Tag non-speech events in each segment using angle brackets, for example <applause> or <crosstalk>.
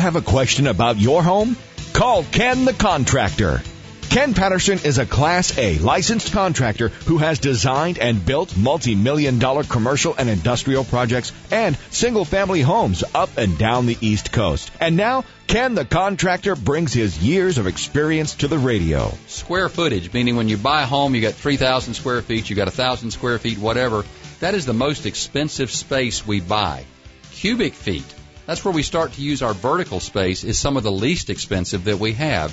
have a question about your home? Call Ken the Contractor. Ken Patterson is a Class A licensed contractor who has designed and built multi-million dollar commercial and industrial projects and single family homes up and down the East Coast. And now, Ken the Contractor brings his years of experience to the radio. Square footage, meaning when you buy a home, you got 3,000 square feet, you got 1,000 square feet, whatever. That is the most expensive space we buy. Cubic feet, that's where we start to use our vertical space, is some of the least expensive that we have.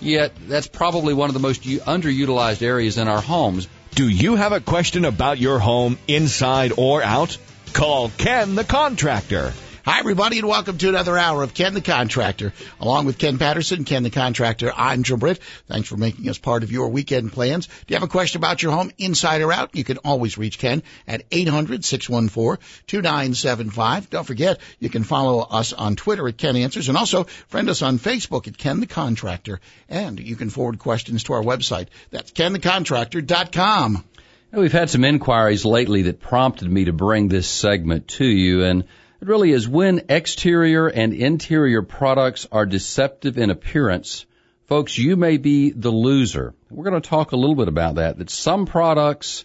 Yet, that's probably one of the most underutilized areas in our homes. Do you have a question about your home, inside or out? Call Ken the Contractor. Hi, everybody, and welcome to another hour of Ken the Contractor. Along with Ken Patterson, Ken the Contractor, I'm Joe Britt. Thanks for making us part of your weekend plans. Do you have a question about your home, inside or out? You can always reach Ken at 800-614-2975. Don't forget, you can follow us on Twitter at Ken Answers and also friend us on Facebook at Ken the Contractor. And you can forward questions to our website. That's kenthecontractor.com. We've had some inquiries lately that prompted me to bring this segment to you and really is when exterior and interior products are deceptive in appearance, folks, you may be the loser. We're going to talk a little bit about that, that some products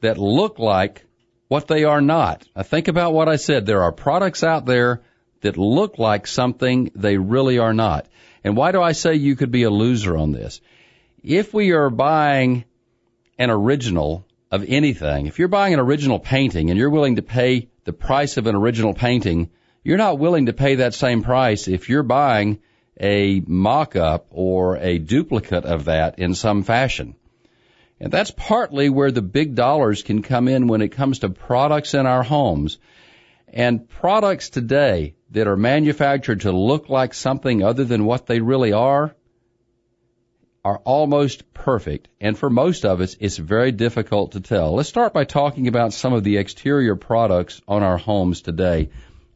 that look like what they are not. Now think about what I said. There are products out there that look like something they really are not. And why do I say you could be a loser on this? If we are buying an original of anything, if you're buying an original painting and you're willing to pay the price of an original painting, you're not willing to pay that same price if you're buying a mock-up or a duplicate of that in some fashion. And that's partly where the big dollars can come in when it comes to products in our homes. And products today that are manufactured to look like something other than what they really are are almost perfect. And for most of us, it's very difficult to tell. Let's start by talking about some of the exterior products on our homes today.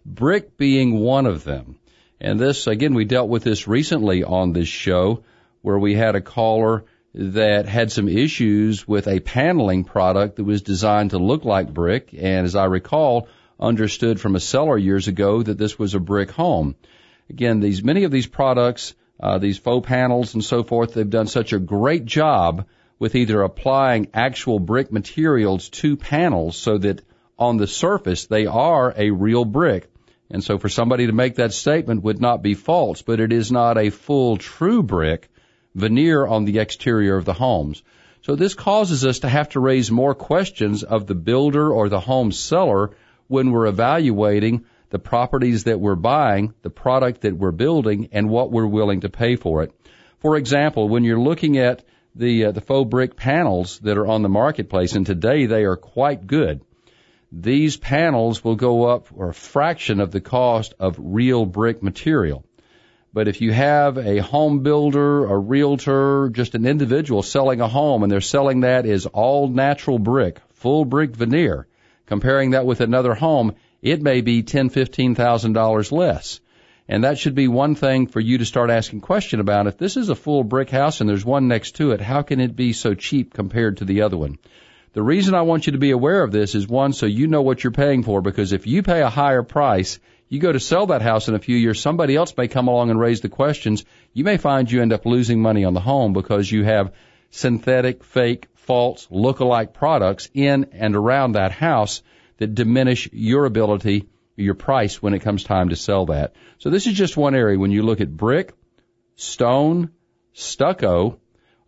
Brick being one of them. And this, again, we dealt with this recently on this show where we had a caller that had some issues with a paneling product that was designed to look like brick. And as I recall, understood from a seller years ago that this was a brick home. Again, these, many of these products uh, these faux panels and so forth. They've done such a great job with either applying actual brick materials to panels so that on the surface they are a real brick. And so for somebody to make that statement would not be false, but it is not a full true brick veneer on the exterior of the homes. So this causes us to have to raise more questions of the builder or the home seller when we're evaluating the properties that we're buying, the product that we're building, and what we're willing to pay for it. For example, when you're looking at the uh, the faux brick panels that are on the marketplace, and today they are quite good. These panels will go up or a fraction of the cost of real brick material. But if you have a home builder, a realtor, just an individual selling a home and they're selling that as all natural brick, full brick veneer, comparing that with another home, it may be ten, fifteen thousand dollars less. And that should be one thing for you to start asking question about. If this is a full brick house and there's one next to it, how can it be so cheap compared to the other one? The reason I want you to be aware of this is one, so you know what you're paying for, because if you pay a higher price, you go to sell that house in a few years, somebody else may come along and raise the questions. You may find you end up losing money on the home because you have synthetic, fake, false, look-alike products in and around that house that diminish your ability, your price when it comes time to sell that. So this is just one area. When you look at brick, stone, stucco,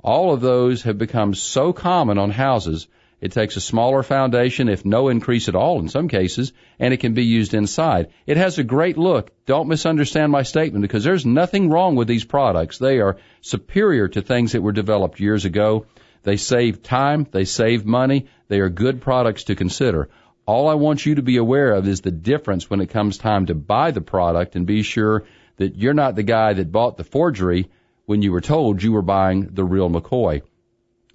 all of those have become so common on houses. It takes a smaller foundation, if no increase at all in some cases, and it can be used inside. It has a great look. Don't misunderstand my statement because there's nothing wrong with these products. They are superior to things that were developed years ago. They save time. They save money. They are good products to consider. All I want you to be aware of is the difference when it comes time to buy the product and be sure that you're not the guy that bought the forgery when you were told you were buying the real McCoy.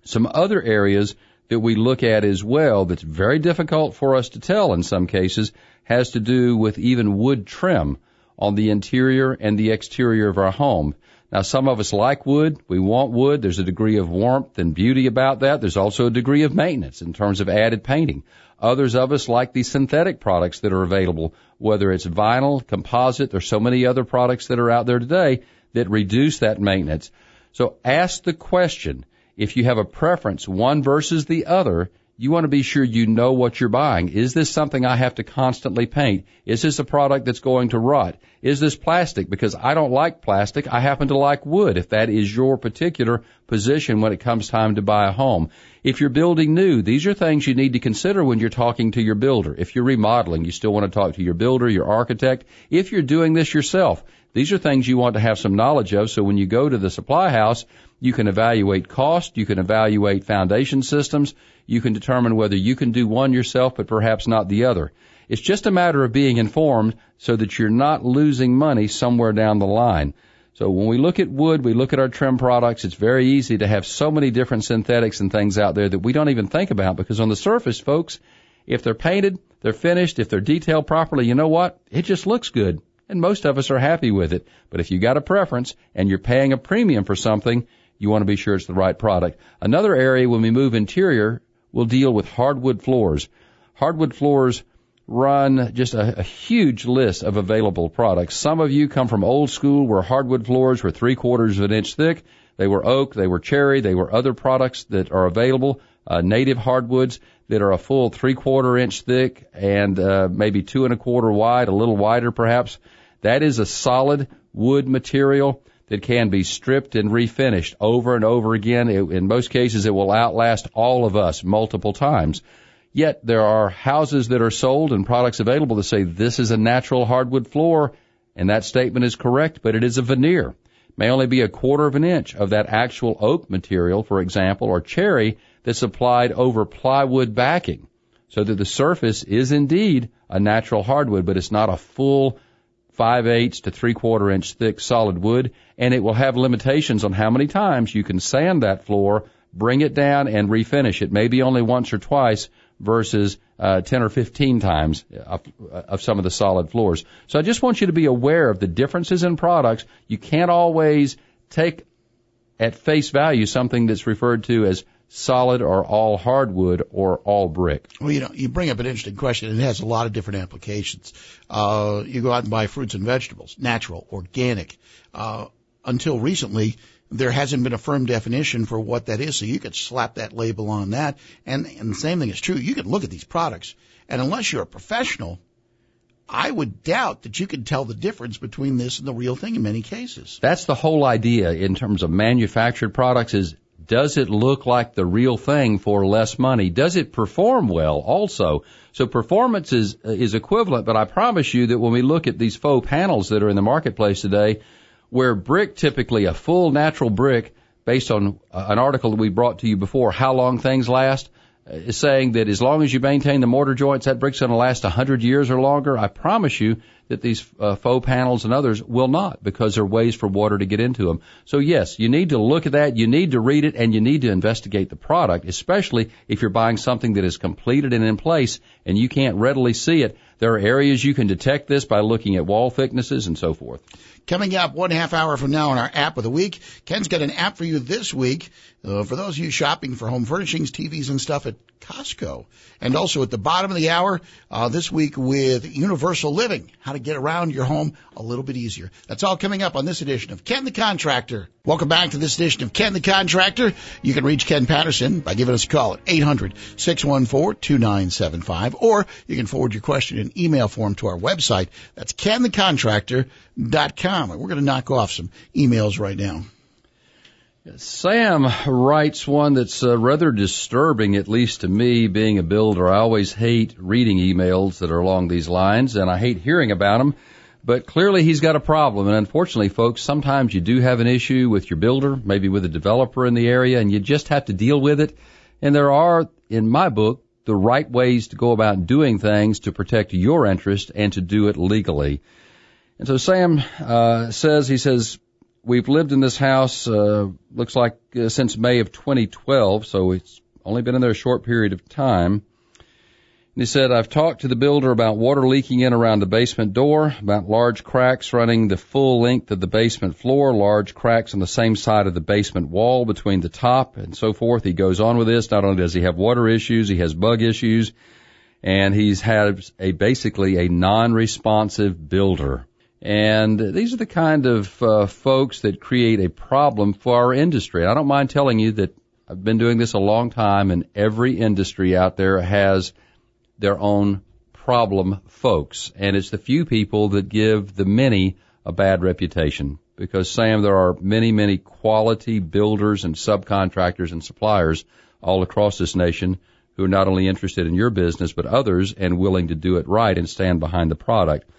Some other areas that we look at as well that's very difficult for us to tell in some cases has to do with even wood trim on the interior and the exterior of our home. Now, some of us like wood. We want wood. There's a degree of warmth and beauty about that. There's also a degree of maintenance in terms of added painting. Others of us like the synthetic products that are available, whether it's vinyl, composite, there's so many other products that are out there today that reduce that maintenance. So ask the question, if you have a preference, one versus the other, you want to be sure you know what you're buying. Is this something I have to constantly paint? Is this a product that's going to rot? Is this plastic? Because I don't like plastic. I happen to like wood if that is your particular position when it comes time to buy a home. If you're building new, these are things you need to consider when you're talking to your builder. If you're remodeling, you still want to talk to your builder, your architect. If you're doing this yourself, these are things you want to have some knowledge of so when you go to the supply house, you can evaluate cost, you can evaluate foundation systems, you can determine whether you can do one yourself but perhaps not the other. It's just a matter of being informed so that you're not losing money somewhere down the line. So when we look at wood, we look at our trim products, it's very easy to have so many different synthetics and things out there that we don't even think about because on the surface, folks, if they're painted, they're finished, if they're detailed properly, you know what? It just looks good. And most of us are happy with it. But if you got a preference and you're paying a premium for something, you want to be sure it's the right product. Another area when we move interior, we'll deal with hardwood floors. Hardwood floors run just a, a, huge list of available products. Some of you come from old school where hardwood floors were three quarters of an inch thick. They were oak, they were cherry, they were other products that are available, uh, native hardwoods that are a full three quarter inch thick and uh, maybe two and a quarter wide, a little wider perhaps. That is a solid wood material that can be stripped and refinished over and over again. It, in most cases, it will outlast all of us multiple times. Yet there are houses that are sold and products available that say this is a natural hardwood floor, and that statement is correct, but it is a veneer. It may only be a quarter of an inch of that actual oak material, for example, or cherry that's applied over plywood backing, so that the surface is indeed a natural hardwood, but it's not a full five eighths to three quarter inch thick solid wood, and it will have limitations on how many times you can sand that floor, bring it down, and refinish it. Maybe only once or twice versus uh, 10 or 15 times of, of some of the solid floors. So I just want you to be aware of the differences in products. You can't always take at face value something that's referred to as solid or all hardwood or all brick? Well, you know, you bring up an interesting question. It has a lot of different applications. Uh, you go out and buy fruits and vegetables, natural, organic. Uh, until recently, there hasn't been a firm definition for what that is, so you could slap that label on that. And, and the same thing is true. You could look at these products, and unless you're a professional, I would doubt that you could tell the difference between this and the real thing in many cases. That's the whole idea in terms of manufactured products is does it look like the real thing for less money? Does it perform well also? So performance is, is equivalent, but I promise you that when we look at these faux panels that are in the marketplace today, where brick typically a full natural brick based on an article that we brought to you before, how long things last, is saying that as long as you maintain the mortar joints, that brick's going to last a hundred years or longer. I promise you that these uh, faux panels and others will not because there are ways for water to get into them. So yes, you need to look at that, you need to read it, and you need to investigate the product, especially if you're buying something that is completed and in place and you can't readily see it. There are areas you can detect this by looking at wall thicknesses and so forth. Coming up one half hour from now on our app of the week, Ken's got an app for you this week uh, for those of you shopping for home furnishings, TVs, and stuff at Costco. And also at the bottom of the hour uh, this week with Universal Living, how to get around your home a little bit easier. That's all coming up on this edition of Ken the Contractor. Welcome back to this edition of Ken the Contractor. You can reach Ken Patterson by giving us a call at 800-614-2975 or you can forward your question in email form to our website. That's kenthecontractor.com. We're going to knock off some emails right now. Sam writes one that's uh, rather disturbing, at least to me, being a builder. I always hate reading emails that are along these lines, and I hate hearing about them. But clearly he's got a problem, and unfortunately, folks, sometimes you do have an issue with your builder, maybe with a developer in the area, and you just have to deal with it. And there are, in my book, the right ways to go about doing things to protect your interest and to do it legally. And so Sam uh, says, he says, we've lived in this house, uh, looks like uh, since May of 2012, so it's only been in there a short period of time. And he said, I've talked to the builder about water leaking in around the basement door, about large cracks running the full length of the basement floor, large cracks on the same side of the basement wall between the top and so forth. He goes on with this. Not only does he have water issues, he has bug issues. and he's had a basically a non-responsive builder. And these are the kind of uh, folks that create a problem for our industry. I don't mind telling you that I've been doing this a long time, and every industry out there has their own problem folks, and it's the few people that give the many a bad reputation. Because Sam, there are many, many quality builders and subcontractors and suppliers all across this nation who are not only interested in your business, but others and willing to do it right and stand behind the product.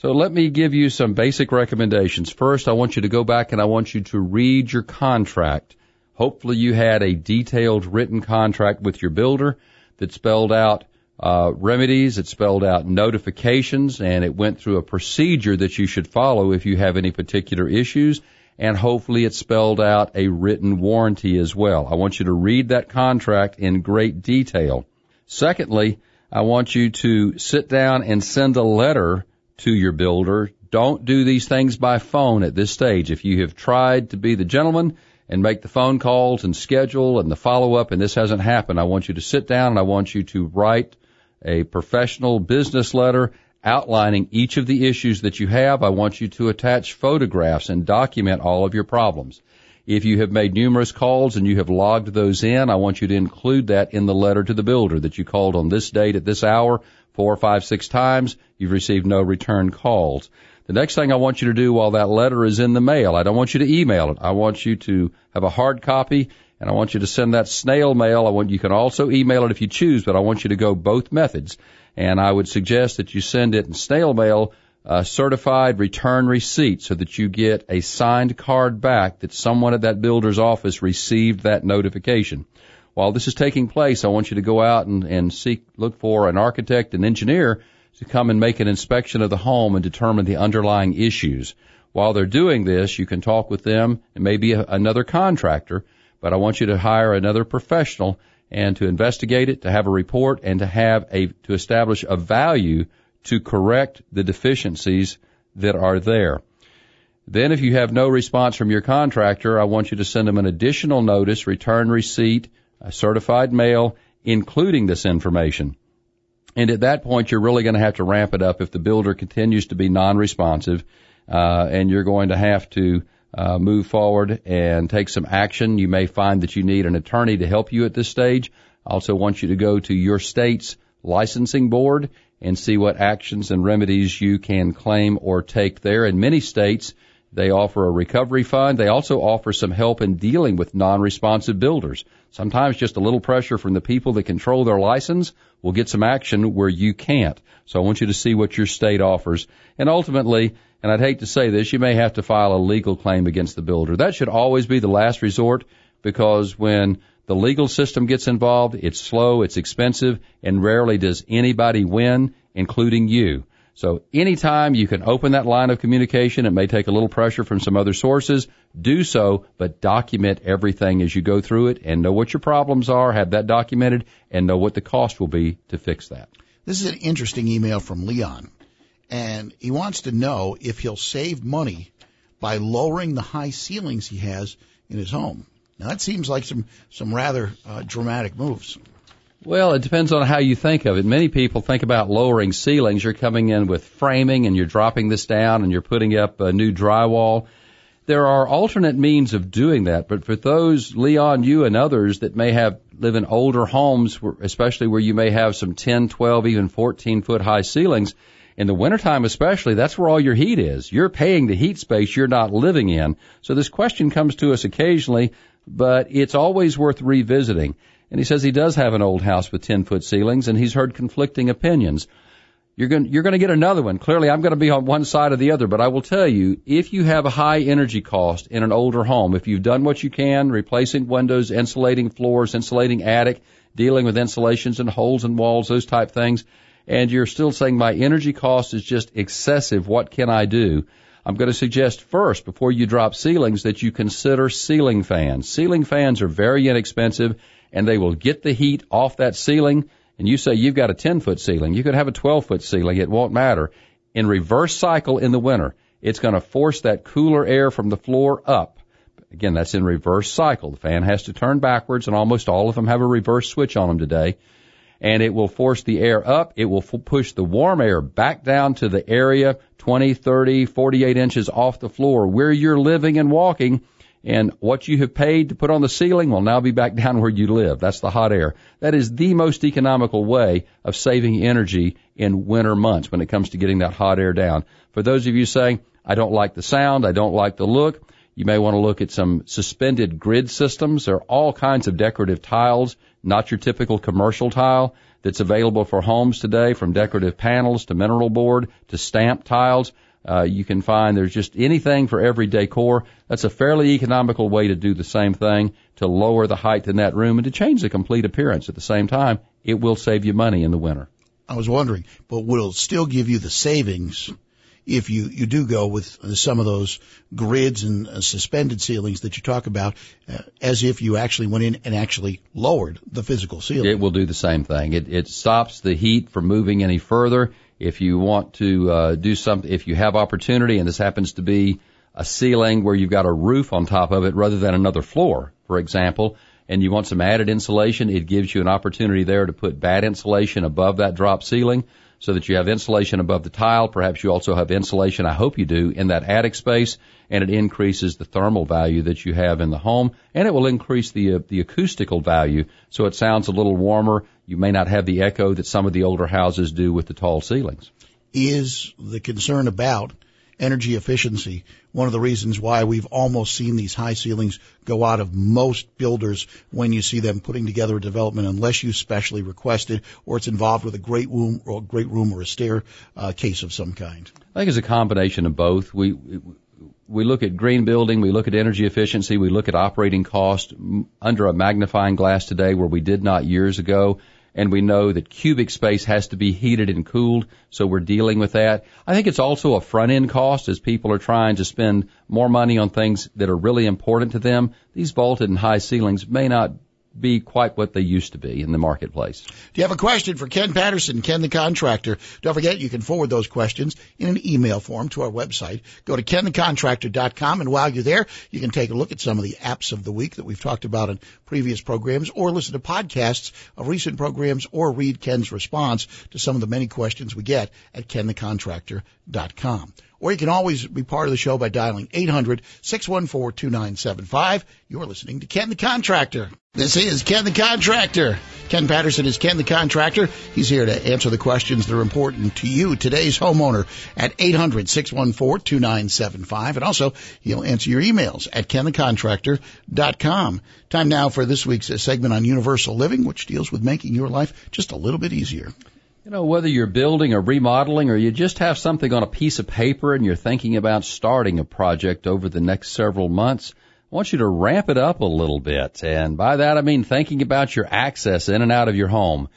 So let me give you some basic recommendations. First, I want you to go back and I want you to read your contract. Hopefully you had a detailed written contract with your builder that spelled out uh, remedies, it spelled out notifications, and it went through a procedure that you should follow if you have any particular issues. And hopefully it spelled out a written warranty as well. I want you to read that contract in great detail. Secondly, I want you to sit down and send a letter to your builder. Don't do these things by phone at this stage. If you have tried to be the gentleman and make the phone calls and schedule and the follow up and this hasn't happened, I want you to sit down and I want you to write a professional business letter outlining each of the issues that you have. I want you to attach photographs and document all of your problems. If you have made numerous calls and you have logged those in, I want you to include that in the letter to the builder that you called on this date at this hour four, five, six times, you've received no return calls. The next thing I want you to do while that letter is in the mail, I don't want you to email it. I want you to have a hard copy and I want you to send that snail mail. I want, you can also email it if you choose, but I want you to go both methods. And I would suggest that you send it in snail mail, a certified return receipt so that you get a signed card back that someone at that builder's office received that notification. While this is taking place, I want you to go out and, and seek, look for an architect and engineer to come and make an inspection of the home and determine the underlying issues. While they're doing this, you can talk with them and maybe a, another contractor, but I want you to hire another professional and to investigate it, to have a report and to have a, to establish a value to correct the deficiencies that are there. Then if you have no response from your contractor, I want you to send them an additional notice, return receipt, certified mail, including this information. And at that point, you're really going to have to ramp it up if the builder continues to be non-responsive, uh, and you're going to have to uh, move forward and take some action. You may find that you need an attorney to help you at this stage. I also want you to go to your state's licensing board and see what actions and remedies you can claim or take there. In many states, they offer a recovery fund. They also offer some help in dealing with non-responsive builders. Sometimes just a little pressure from the people that control their license will get some action where you can't. So I want you to see what your state offers. And ultimately, and I'd hate to say this, you may have to file a legal claim against the builder. That should always be the last resort because when the legal system gets involved, it's slow, it's expensive, and rarely does anybody win, including you. So anytime you can open that line of communication, it may take a little pressure from some other sources. Do so, but document everything as you go through it and know what your problems are, have that documented, and know what the cost will be to fix that. This is an interesting email from Leon, and he wants to know if he'll save money by lowering the high ceilings he has in his home. Now that seems like some some rather uh, dramatic moves. Well, it depends on how you think of it. Many people think about lowering ceilings. You're coming in with framing and you're dropping this down and you're putting up a new drywall. There are alternate means of doing that, but for those, Leon, you and others that may have, live in older homes, especially where you may have some 10, 12, even 14 foot high ceilings, in the wintertime especially, that's where all your heat is. You're paying the heat space you're not living in. So this question comes to us occasionally, but it's always worth revisiting. And he says he does have an old house with 10 foot ceilings and he's heard conflicting opinions. You're going, you're going to get another one. Clearly I'm going to be on one side or the other, but I will tell you, if you have a high energy cost in an older home, if you've done what you can, replacing windows, insulating floors, insulating attic, dealing with insulations and holes in walls, those type things, and you're still saying my energy cost is just excessive, what can I do? I'm going to suggest first, before you drop ceilings, that you consider ceiling fans. Ceiling fans are very inexpensive and they will get the heat off that ceiling. And you say you've got a 10 foot ceiling. You could have a 12 foot ceiling. It won't matter. In reverse cycle in the winter, it's going to force that cooler air from the floor up. Again, that's in reverse cycle. The fan has to turn backwards and almost all of them have a reverse switch on them today. and it will force the air up. It will f- push the warm air back down to the area 20, 30, 48 inches off the floor where you're living and walking. And what you have paid to put on the ceiling will now be back <laughs> down where you live. That's the hot air. That is the most economical way of saving energy in winter months when it comes to getting that hot air down. For those of you saying, I don't like the sound, I don't like the look, you may want to look at some suspended grid systems. There are all kinds of decorative tiles, not your typical commercial tile that's available for homes today from decorative panels to mineral board to stamp tiles. Uh, you can find there's just anything for every decor. That's a fairly economical way to do the same thing to lower the height in that room and to change the complete appearance at the same time. It will save you money in the winter. I was wondering, but will still give you the savings if you, you do go with some of those grids and uh, suspended ceilings that you talk about, uh, as if you actually went in and actually lowered the physical ceiling. It will do the same thing. It, it stops the heat from moving any further. If you want to uh, do something, if you have opportunity, and this happens to be a ceiling where you've got a roof on top of it rather than another floor, for example, and you want some added insulation, it gives you an opportunity there to put batt insulation above that drop ceiling so that you have insulation above the tile. Perhaps you also have insulation, I hope you do, in that attic space, and it increases the thermal value that you have in the home, and it will increase the uh, the acoustical value, so it sounds a little warmer. You may not have the echo that some of the older houses do with the tall ceilings. Is the concern about energy efficiency. One of the reasons why we've almost seen these high ceilings go out of most builders when you see them putting together a development, unless you specially request it or it's involved with a great room or a great room or a stair uh, case of some kind. I think it's a combination of both. We we look at green building, we look at energy efficiency, we look at operating cost under a magnifying glass today where we did not years ago and we know that cubic space has to be heated and cooled, so we're dealing with that. I think it's also a front end cost as people are trying to spend more money on things that are really important to them. These vaulted and high ceilings may not be quite what they used to be in the marketplace. Do you have a question for Ken Patterson, Ken the contractor? Don't forget you can forward those questions in an email form to our website. Go to kenthecontractor.com and while you're there, you can take a look at some of the apps of the week that we've talked about in previous programs or listen to podcasts of recent programs or read Ken's response to some of the many questions we get at kenthecontractor.com or you can always be part of the show by dialing 800-614-2975. You're listening to Ken the Contractor. This is Ken the Contractor. Ken Patterson is Ken the Contractor. He's here to answer the questions that are important to you, today's homeowner, at 800-614-2975. And also, he'll answer your emails at kenthecontractor.com. Time now for this week's segment on universal living, which deals with making your life just a little bit easier. You know, whether you're building or remodeling or you just have something on a piece of paper and you're thinking about starting a project over the next several months, I want you to ramp it up a little bit. And by that I mean thinking about your access in and out of your home.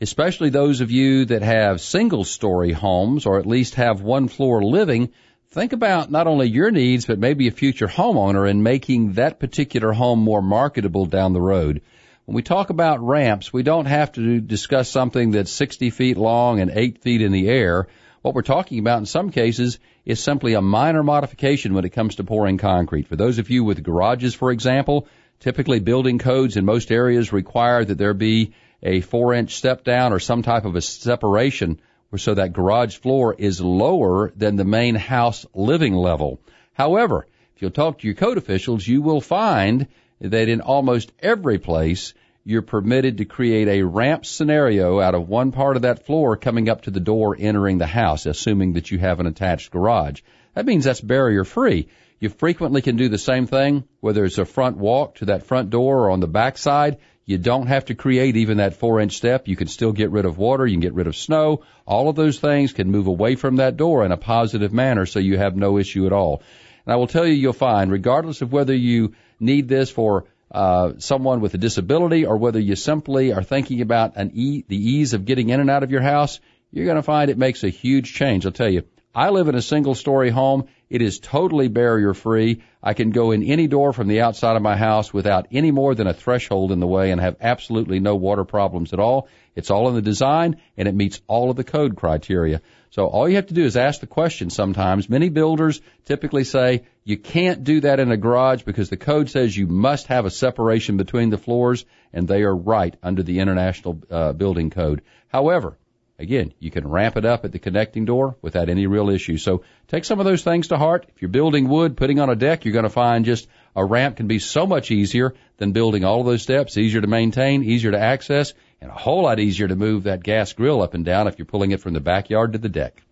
Especially those of you that have single story homes or at least have one floor living, think about not only your needs but maybe a future homeowner and making that particular home more marketable down the road. When we talk about ramps, we don't have to discuss something that's 60 feet long and 8 feet in the air. What we're talking about in some cases is simply a minor modification when it comes to pouring concrete. For those of you with garages, for example, typically building codes in most areas require that there be a four inch step down or some type of a separation so that garage floor is lower than the main house living level. However, if you'll talk to your code officials, you will find that in almost every place you're permitted to create a ramp scenario out of one part of that floor coming up to the door entering the house, assuming that you have an attached garage. That means that's barrier free. You frequently can do the same thing, whether it's a front walk to that front door or on the back side. You don't have to create even that four inch step. You can still get rid of water. You can get rid of snow. All of those things can move away from that door in a positive manner so you have no issue at all. And I will tell you, you'll find, regardless of whether you need this for uh, someone with a disability or whether you simply are thinking about an e- the ease of getting in and out of your house, you're going to find it makes a huge change. I'll tell you, I live in a single story home. It is totally barrier free. I can go in any door from the outside of my house without any more than a threshold in the way and have absolutely no water problems at all. It's all in the design and it meets all of the code criteria. So all you have to do is ask the question sometimes. Many builders typically say you can't do that in a garage because the code says you must have a separation between the floors and they are right under the international uh, building code. However, Again, you can ramp it up at the connecting door without any real issue. So take some of those things to heart. If you're building wood, putting on a deck, you're going to find just a ramp can be so much easier than building all of those steps, easier to maintain, easier to access, and a whole lot easier to move that gas grill up and down if you're pulling it from the backyard to the deck.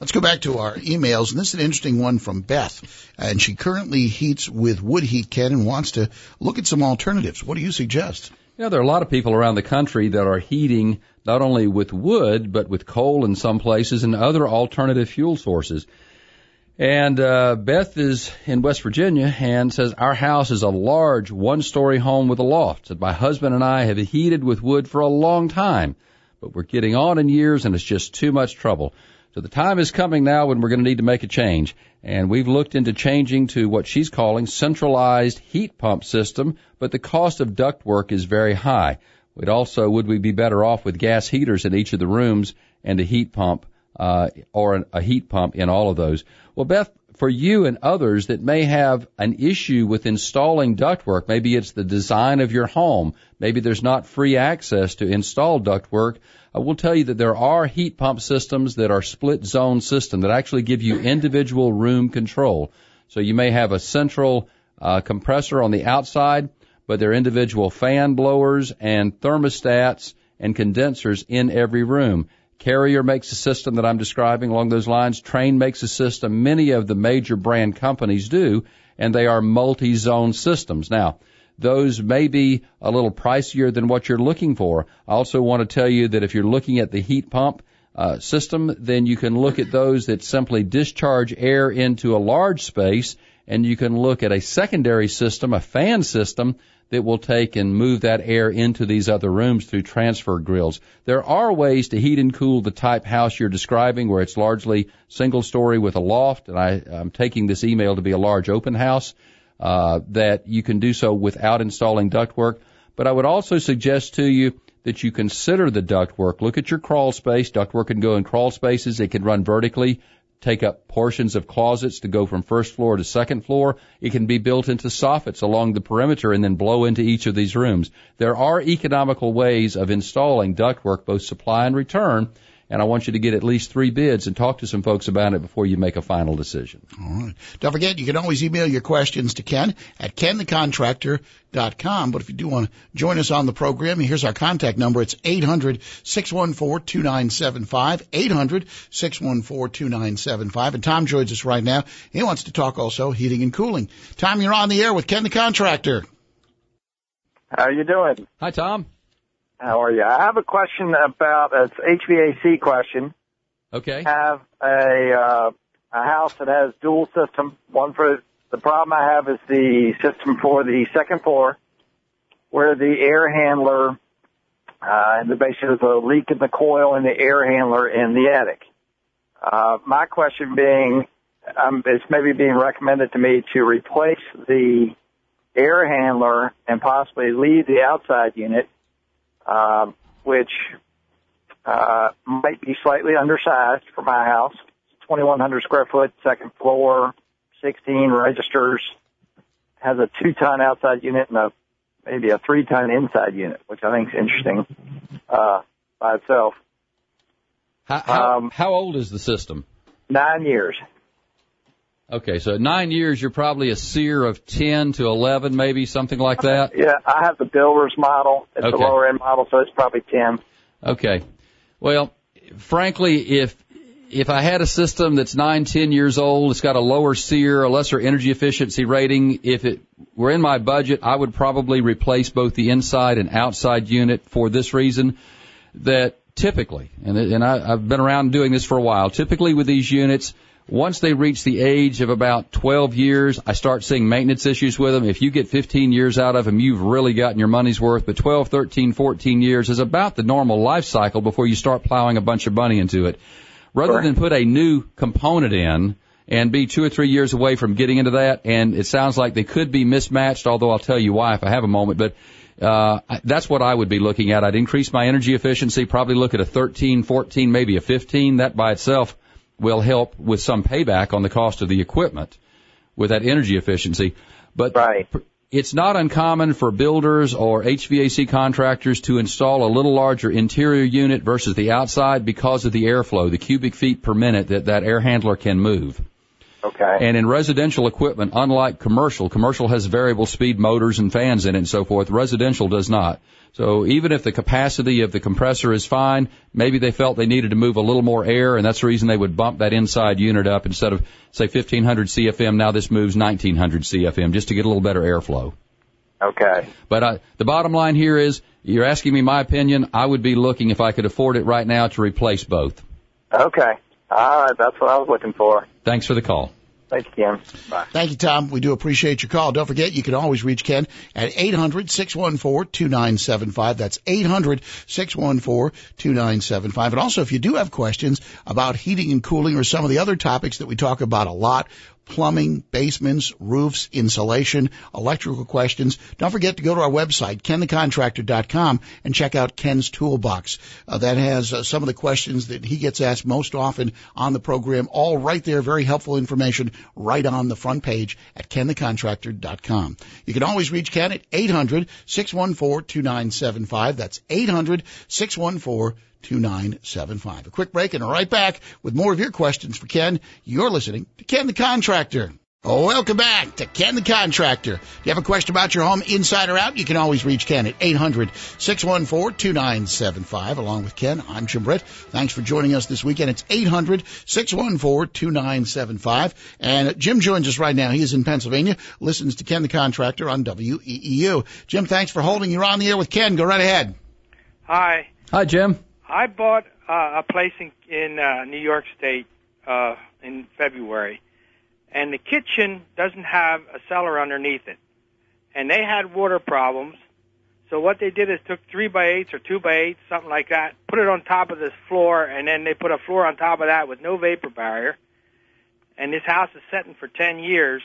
Let's go back to our emails, and this is an interesting one from Beth, and she currently heats with wood heat, Ken, and wants to look at some alternatives. What do you suggest? You know, there are a lot of people around the country that are heating not only with wood, but with coal in some places and other alternative fuel sources. And uh, Beth is in West Virginia and says our house is a large one-story home with a loft. that my husband and I have heated with wood for a long time, but we're getting on in years and it's just too much trouble. So the time is coming now when we're going to need to make a change. And we've looked into changing to what she's calling centralized heat pump system, but the cost of ductwork is very high. We'd also, would we be better off with gas heaters in each of the rooms and a heat pump, uh, or a heat pump in all of those? Well, Beth, for you and others that may have an issue with installing ductwork, maybe it's the design of your home, maybe there's not free access to install ductwork, I will tell you that there are heat pump systems that are split zone system that actually give you individual room control. So you may have a central uh, compressor on the outside, but there are individual fan blowers and thermostats and condensers in every room. Carrier makes a system that I'm describing along those lines. Trane makes a system. Many of the major brand companies do, and they are multi-zone systems. Now, those may be a little pricier than what you're looking for. I also want to tell you that if you're looking at the heat pump uh, system, then you can look at those that simply discharge air into a large space, and you can look at a secondary system, a fan system, that will take and move that air into these other rooms through transfer grills. There are ways to heat and cool the type house you're describing where it's largely single story with a loft, and I, I'm taking this email to be a large open house uh, that you can do so without installing ductwork. But I would also suggest to you that you consider the ductwork. Look at your crawl space. Ductwork can go in crawl spaces. It can run vertically, take up portions of closets to go from first floor to second floor. It can be built into soffits along the perimeter and then blow into each of these rooms. There are economical ways of installing ductwork, both supply and return, and I want you to get at least three bids and talk to some folks about it before you make a final decision. All right. Don't forget, you can always email your questions to Ken at kenthecontractor.com. But if you do want to join us on the program, here's our contact number. It's 800-614-2975, 800-614-2975. And Tom joins us right now. He wants to talk also heating and cooling. Tom, you're on the air with Ken the Contractor. How you doing? Hi, Tom. How are you? I have a question about it's HVAC question. Okay. I have a uh, a house that has dual system. One for the problem I have is the system for the second floor, where the air handler uh, and the basically there's a leak in the coil in the air handler in the attic. Uh, my question being, um, it's maybe being recommended to me to replace the air handler and possibly leave the outside unit um, which uh, might be slightly undersized for my house. 2,100 square foot, second floor, 16 registers, has a two ton outside unit and a maybe a three ton inside unit, which I think is interesting uh, by itself. How, how, um, how old is the system? Nine years. Okay, so nine years, you're probably a SEER of 10 to 11, maybe something like <laughs> that. Yeah, I have the builder's model. It's okay. the lower end model, so it's probably 10. Okay. Well, frankly, if if I had a system that's nine, ten years old, it's got a lower SEER, a lesser energy efficiency rating. If it were in my budget, I would probably replace both the inside and outside unit for this reason. That typically, and, and I, I've been around doing this for a while. Typically, with these units once they reach the age of about 12 years, I start seeing maintenance issues with them. If you get 15 years out of them, you've really gotten your money's worth. But 12, 13, 14 years is about the normal life cycle before you start plowing a bunch of money into it. rather Sure. than put a new component in and be two or three years away from getting into that. And it sounds like they could be mismatched, although I'll tell you why if I have a moment. But uh, I- that's what I would be looking at. I'd increase my energy efficiency, probably look at a 13, 14, maybe a 15. That by itself will help with some payback on the cost of the equipment with that energy efficiency. But Right. it's not uncommon for builders or HVAC contractors to install a little larger interior unit versus the outside because of the airflow, the cubic feet per minute that that air handler can move. Okay. And in residential equipment, unlike commercial, commercial has variable speed motors and fans in it and so forth. Residential does not. So even if the capacity of the compressor is fine, maybe they felt they needed to move a little more air, and that's the reason they would bump that inside unit up instead of say 1500 CFM. Now this moves 1900 CFM just to get a little better airflow. okay. But uh, the bottom line here is, you're asking me my opinion. I would be looking if I could afford it right now to replace both. Okay. All right. That's what I was looking for. Thanks for the call. Thank you, Ken. Bye. Thank you, Tom. We do appreciate your call. Don't forget, you can always reach Ken at 800-614-2975. That's 800-614-2975. And also, if you do have questions about heating and cooling or some of the other topics that we talk about a lot, plumbing, basements, roofs, insulation, electrical questions, don't forget to go to our website, kenthecontractor.com, and check out Ken's Toolbox. Uh, that has uh, some of the questions that he gets asked most often on the program, all right there. Very helpful information right on the front page at kenthecontractor.com. You can always reach Ken at 800-614-2975. That's 800-614-2975. A quick break and right back with more of your questions for Ken. You're listening to Ken the Contractor. Oh, welcome back to Ken the Contractor. If you have a question about your home inside or out, you can always reach Ken at 800-614-2975. Along with Ken, I'm Jim Britt. Thanks for joining us this weekend. It's 800-614-2975. And Jim joins us right now. He is in Pennsylvania, listens to Ken the Contractor on WEEU. Jim, thanks for holding. You're on the air with Ken. Go right ahead. Hi. Hi, Jim. I bought uh, a place in, in uh, New York State uh, in February, and the kitchen doesn't have a cellar underneath it. And they had water problems. So what they did is took three by eights or two by eights, something like that, put it on top of this floor, and then they put a floor on top of that with no vapor barrier. And this house is setting for ten years,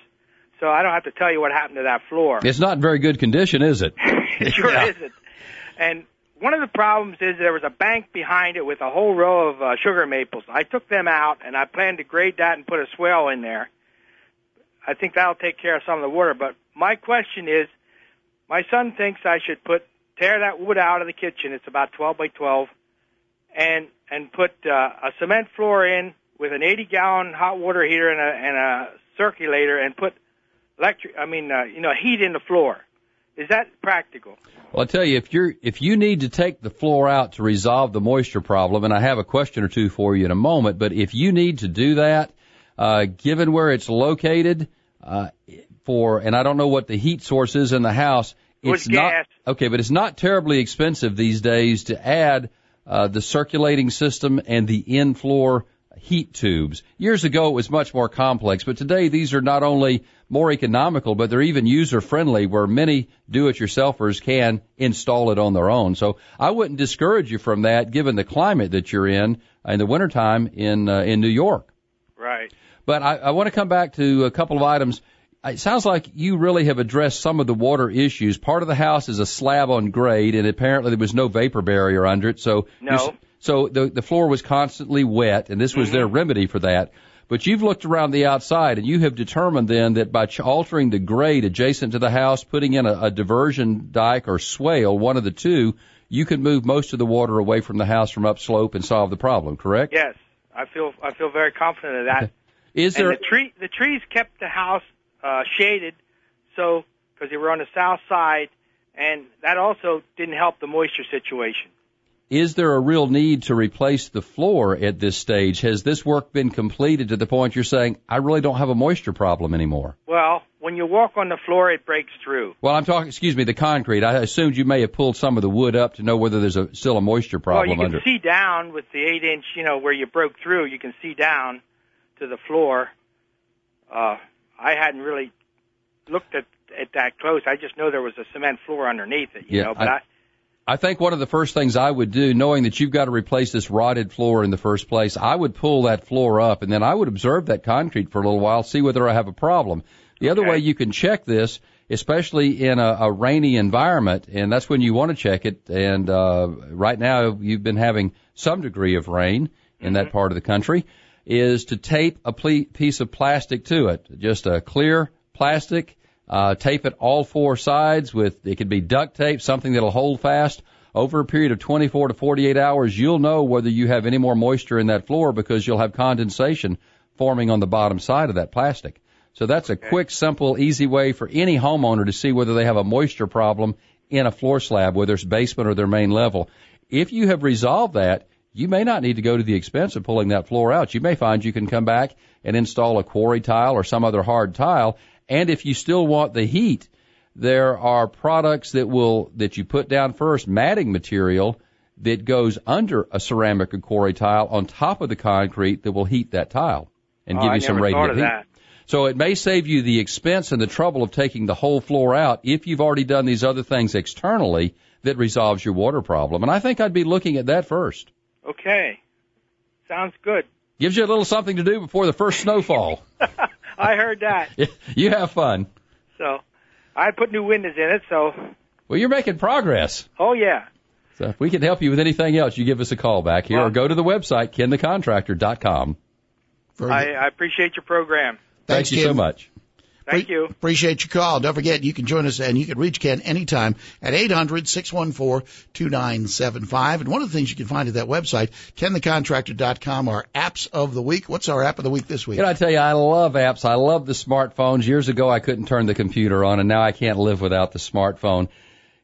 so I don't have to tell you what happened to that floor. It's not in very good condition, is it? <laughs> it sure <laughs> Yeah. isn't. And one of the problems is there was a bank behind it with a whole row of uh, sugar maples. I took them out and I plan to grade that and put a swale in there. I think that'll take care of some of the water. But my question is, my son thinks I should put tear that wood out of the kitchen. It's about 12 by 12, and and put uh, a cement floor in with an 80 gallon hot water heater and a and a circulator, and put electric. I mean, uh, you know, heat in the floor. Is that practical? Well, I tell you, if you're if you need to take the floor out to resolve the moisture problem, and I have a question or two for you in a moment, but if you need to do that, uh, given where it's located, uh, for and I don't know what the heat source is in the house, it's not gas. okay, but it's not terribly expensive these days to add uh, the circulating system and the in floor heat tubes. Years ago, it was much more complex, but today these are not only more economical, but they're even user friendly where many do-it-yourselfers can install it on their own. So I wouldn't discourage you from that given the climate that you're in in the wintertime in, uh, in New York. Right. But I, I want to come back to a couple of items. It sounds like you really have addressed some of the water issues. Part of the house is a slab on grade, and apparently there was no vapor barrier under it. So No. So the the floor was constantly wet, and this was their remedy for that. But you've looked around the outside, and you have determined then that by ch- altering the grade adjacent to the house, putting in a, a diversion dike or swale, one of the two, you can move most of the water away from the house from upslope and solve the problem. Correct? Yes, I feel I feel very confident of that. <laughs> Is And there? the tree the trees kept the house uh, shaded, so because they were on the south side, and that also didn't help the moisture situation. Is there a real need to replace the floor at this stage? Has this work been completed to the point you're saying, I really don't have a moisture problem anymore? Well, when you walk on the floor, it breaks through. Well, I'm talking, excuse me, the concrete. I assumed you may have pulled some of the wood up to know whether there's a, still a moisture problem well, you can under. see down with the eight inch, you know, where you broke through. You can see down to the floor. Uh, I hadn't really looked at at that close. I just know there was a cement floor underneath it, you Yeah, know. But I- I, I think one of the first things I would do, knowing that you've got to replace this rotted floor in the first place, I would pull that floor up and then I would observe that concrete for a little while, see whether I have a problem. The other Okay. way you can check this, especially in a, a rainy environment, and that's when you want to check it. And uh, right now, you've been having some degree of rain in that part of the country, is to tape a ple- piece of plastic to it, just a clear plastic. Uh, tape it all four sides with it could be duct tape, something that'll hold fast. Over a period of 24 to 48 hours, you'll know whether you have any more moisture in that floor because you'll have condensation forming on the bottom side of that plastic. So that's a quick, simple, easy way for any homeowner to see whether they have a moisture problem in a floor slab, whether it's basement or their main level. If you have resolved that, you may not need to go to the expense of pulling that floor out. You may find you can come back and install a quarry tile or some other hard tile. And if you still want the heat, there are products that will, that you put down first, matting material that goes under a ceramic or quarry tile on top of the concrete that will heat that tile and Oh, give I you some radiant heat. that. So it may save you the expense and the trouble of taking the whole floor out if you've already done these other things externally that resolves your water problem. And I think I'd be looking at that first. Okay. Sounds good. Gives you a little something to do before the first snowfall. <laughs> I heard that. <laughs> you have fun. So I put new windows in it, so Well, you're making progress. oh yeah. So if we can help you with anything else, you give us a call back here or go to the website, kenthecontractor.com. I. I appreciate your program. Thanks, Thank you so much. Thank Pre- you. Appreciate your call. Don't forget, you can join us and you can reach Ken anytime at 800-614-2975. And one of the things you can find at that website, kenthecontractor.com, are apps of the week. What's our app of the week this week? Can I tell you, I love apps. I love the smartphones. Years ago, I couldn't turn the computer on, and now I can't live without the smartphone.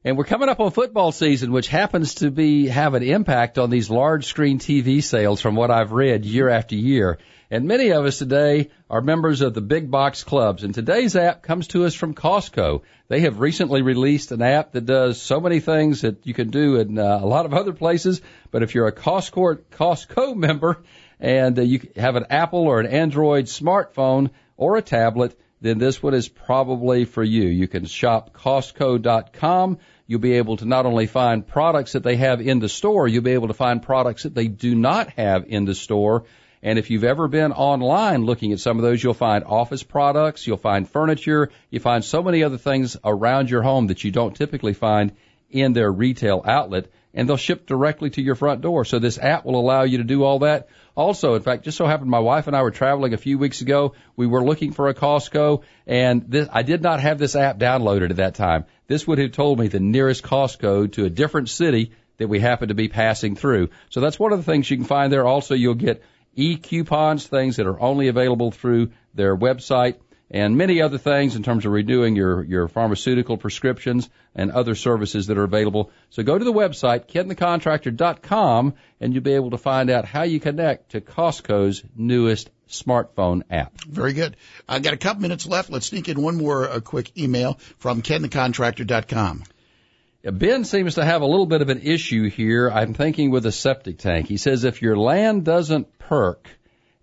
And we're coming up on football season, which happens to be have an impact on these large screen TV sales from what I've read year after year. And many of us today are members of the big box clubs. And today's app comes to us from Costco. They have recently released an app that does so many things that you can do in uh, a lot of other places. But if you're a Costco, Costco member and uh, you have an Apple or an Android smartphone or a tablet, then this one is probably for you. You can shop Costco.com. You'll be able to not only find products that they have in the store, you'll be able to find products that they do not have in the store. And if you've ever been online looking at some of those, you'll find office products, you'll find furniture, you find so many other things around your home that you don't typically find in their retail outlet, and they'll ship directly to your front door. So this app will allow you to do all that. Also, in fact, just so happened my wife and I were traveling a few weeks ago. We were looking for a Costco, and this, I did not have this app downloaded at that time. This would have told me the nearest Costco to a different city that we happened to be passing through. So that's one of the things you can find there. Also, you'll get e-coupons, things that are only available through their website and many other things in terms of renewing your, your pharmaceutical prescriptions and other services that are available. So go to the website, kenthecontractor.com, and you'll be able to find out how you connect to Costco's newest smartphone app. Very good. I've got a couple minutes left. Let's sneak in one more uh, quick email from kenthecontractor.com. Ben seems to have a little bit of an issue here. I'm thinking with a septic tank. He says if your land doesn't perk,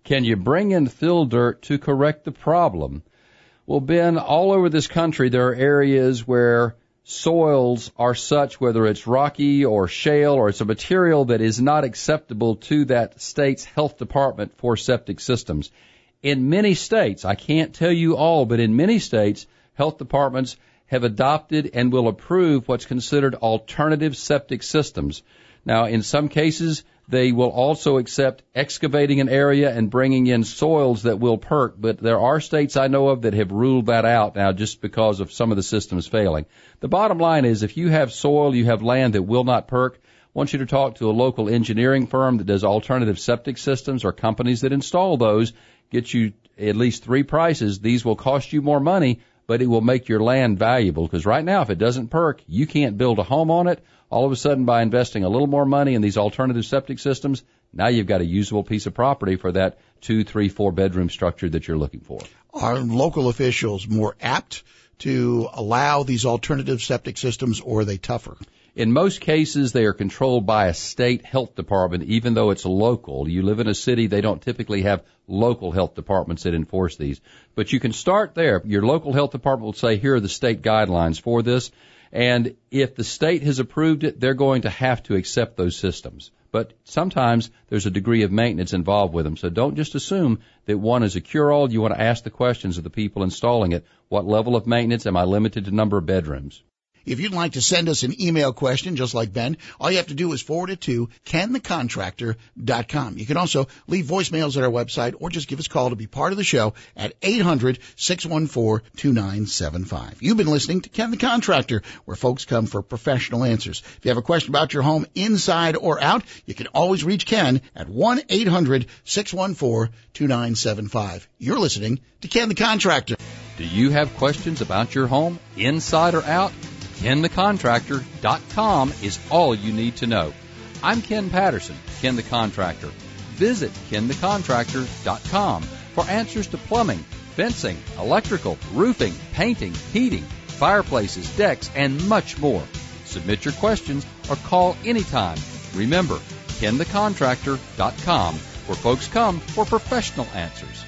can you bring in fill dirt to correct the problem? Well, Ben, all over this country, there are areas where soils are such, whether it's rocky or shale or it's a material that is not acceptable to that state's health department for septic systems. In many states, I can't tell you all, but in many states, health departments have adopted and will approve what's considered alternative septic systems. Now, in some cases, they will also accept excavating an area and bringing in soils that will perk, but there are states I know of that have ruled that out now just because of some of the systems failing. The bottom line is if you have soil, you have land that will not perk, I want you to talk to a local engineering firm that does alternative septic systems or companies that install those, get you at least three prices. These will cost you more money, but it will make your land valuable because right now if it doesn't perk, you can't build a home on it. All of a sudden by investing a little more money in these alternative septic systems, now you've got a usable piece of property for that two, three, four bedroom structure that you're looking for. Are local officials more apt to allow these alternative septic systems or are they tougher? In most cases, they are controlled by a state health department, even though it's local. You live in a city, they don't typically have local health departments that enforce these. But you can start there. Your local health department will say, here are the state guidelines for this. And if the state has approved it, they're going to have to accept those systems. But sometimes there's a degree of maintenance involved with them. So don't just assume that one is a cure-all. You want to ask the questions of the people installing it. What level of maintenance? Am I limited to number of bedrooms? If you'd like to send us an email question, just like Ben, all you have to do is forward it to kenthecontractor.com. You can also leave voicemails at our website or just give us a call to be part of the show at 800-614-2975. You've been listening to Ken the Contractor, where folks come for professional answers. If you have a question about your home inside or out, you can always reach Ken at 1-800-614-2975. You're listening to Ken the Contractor. Do you have questions about your home inside or out? KenTheContractor.com is all you need to know. I'm Ken Patterson, Ken the Contractor. Visit KenTheContractor.com for answers to plumbing, fencing, electrical, roofing, painting, heating, fireplaces, decks, and much more. Submit your questions or call anytime. Remember, KenTheContractor.com, where folks come for professional answers.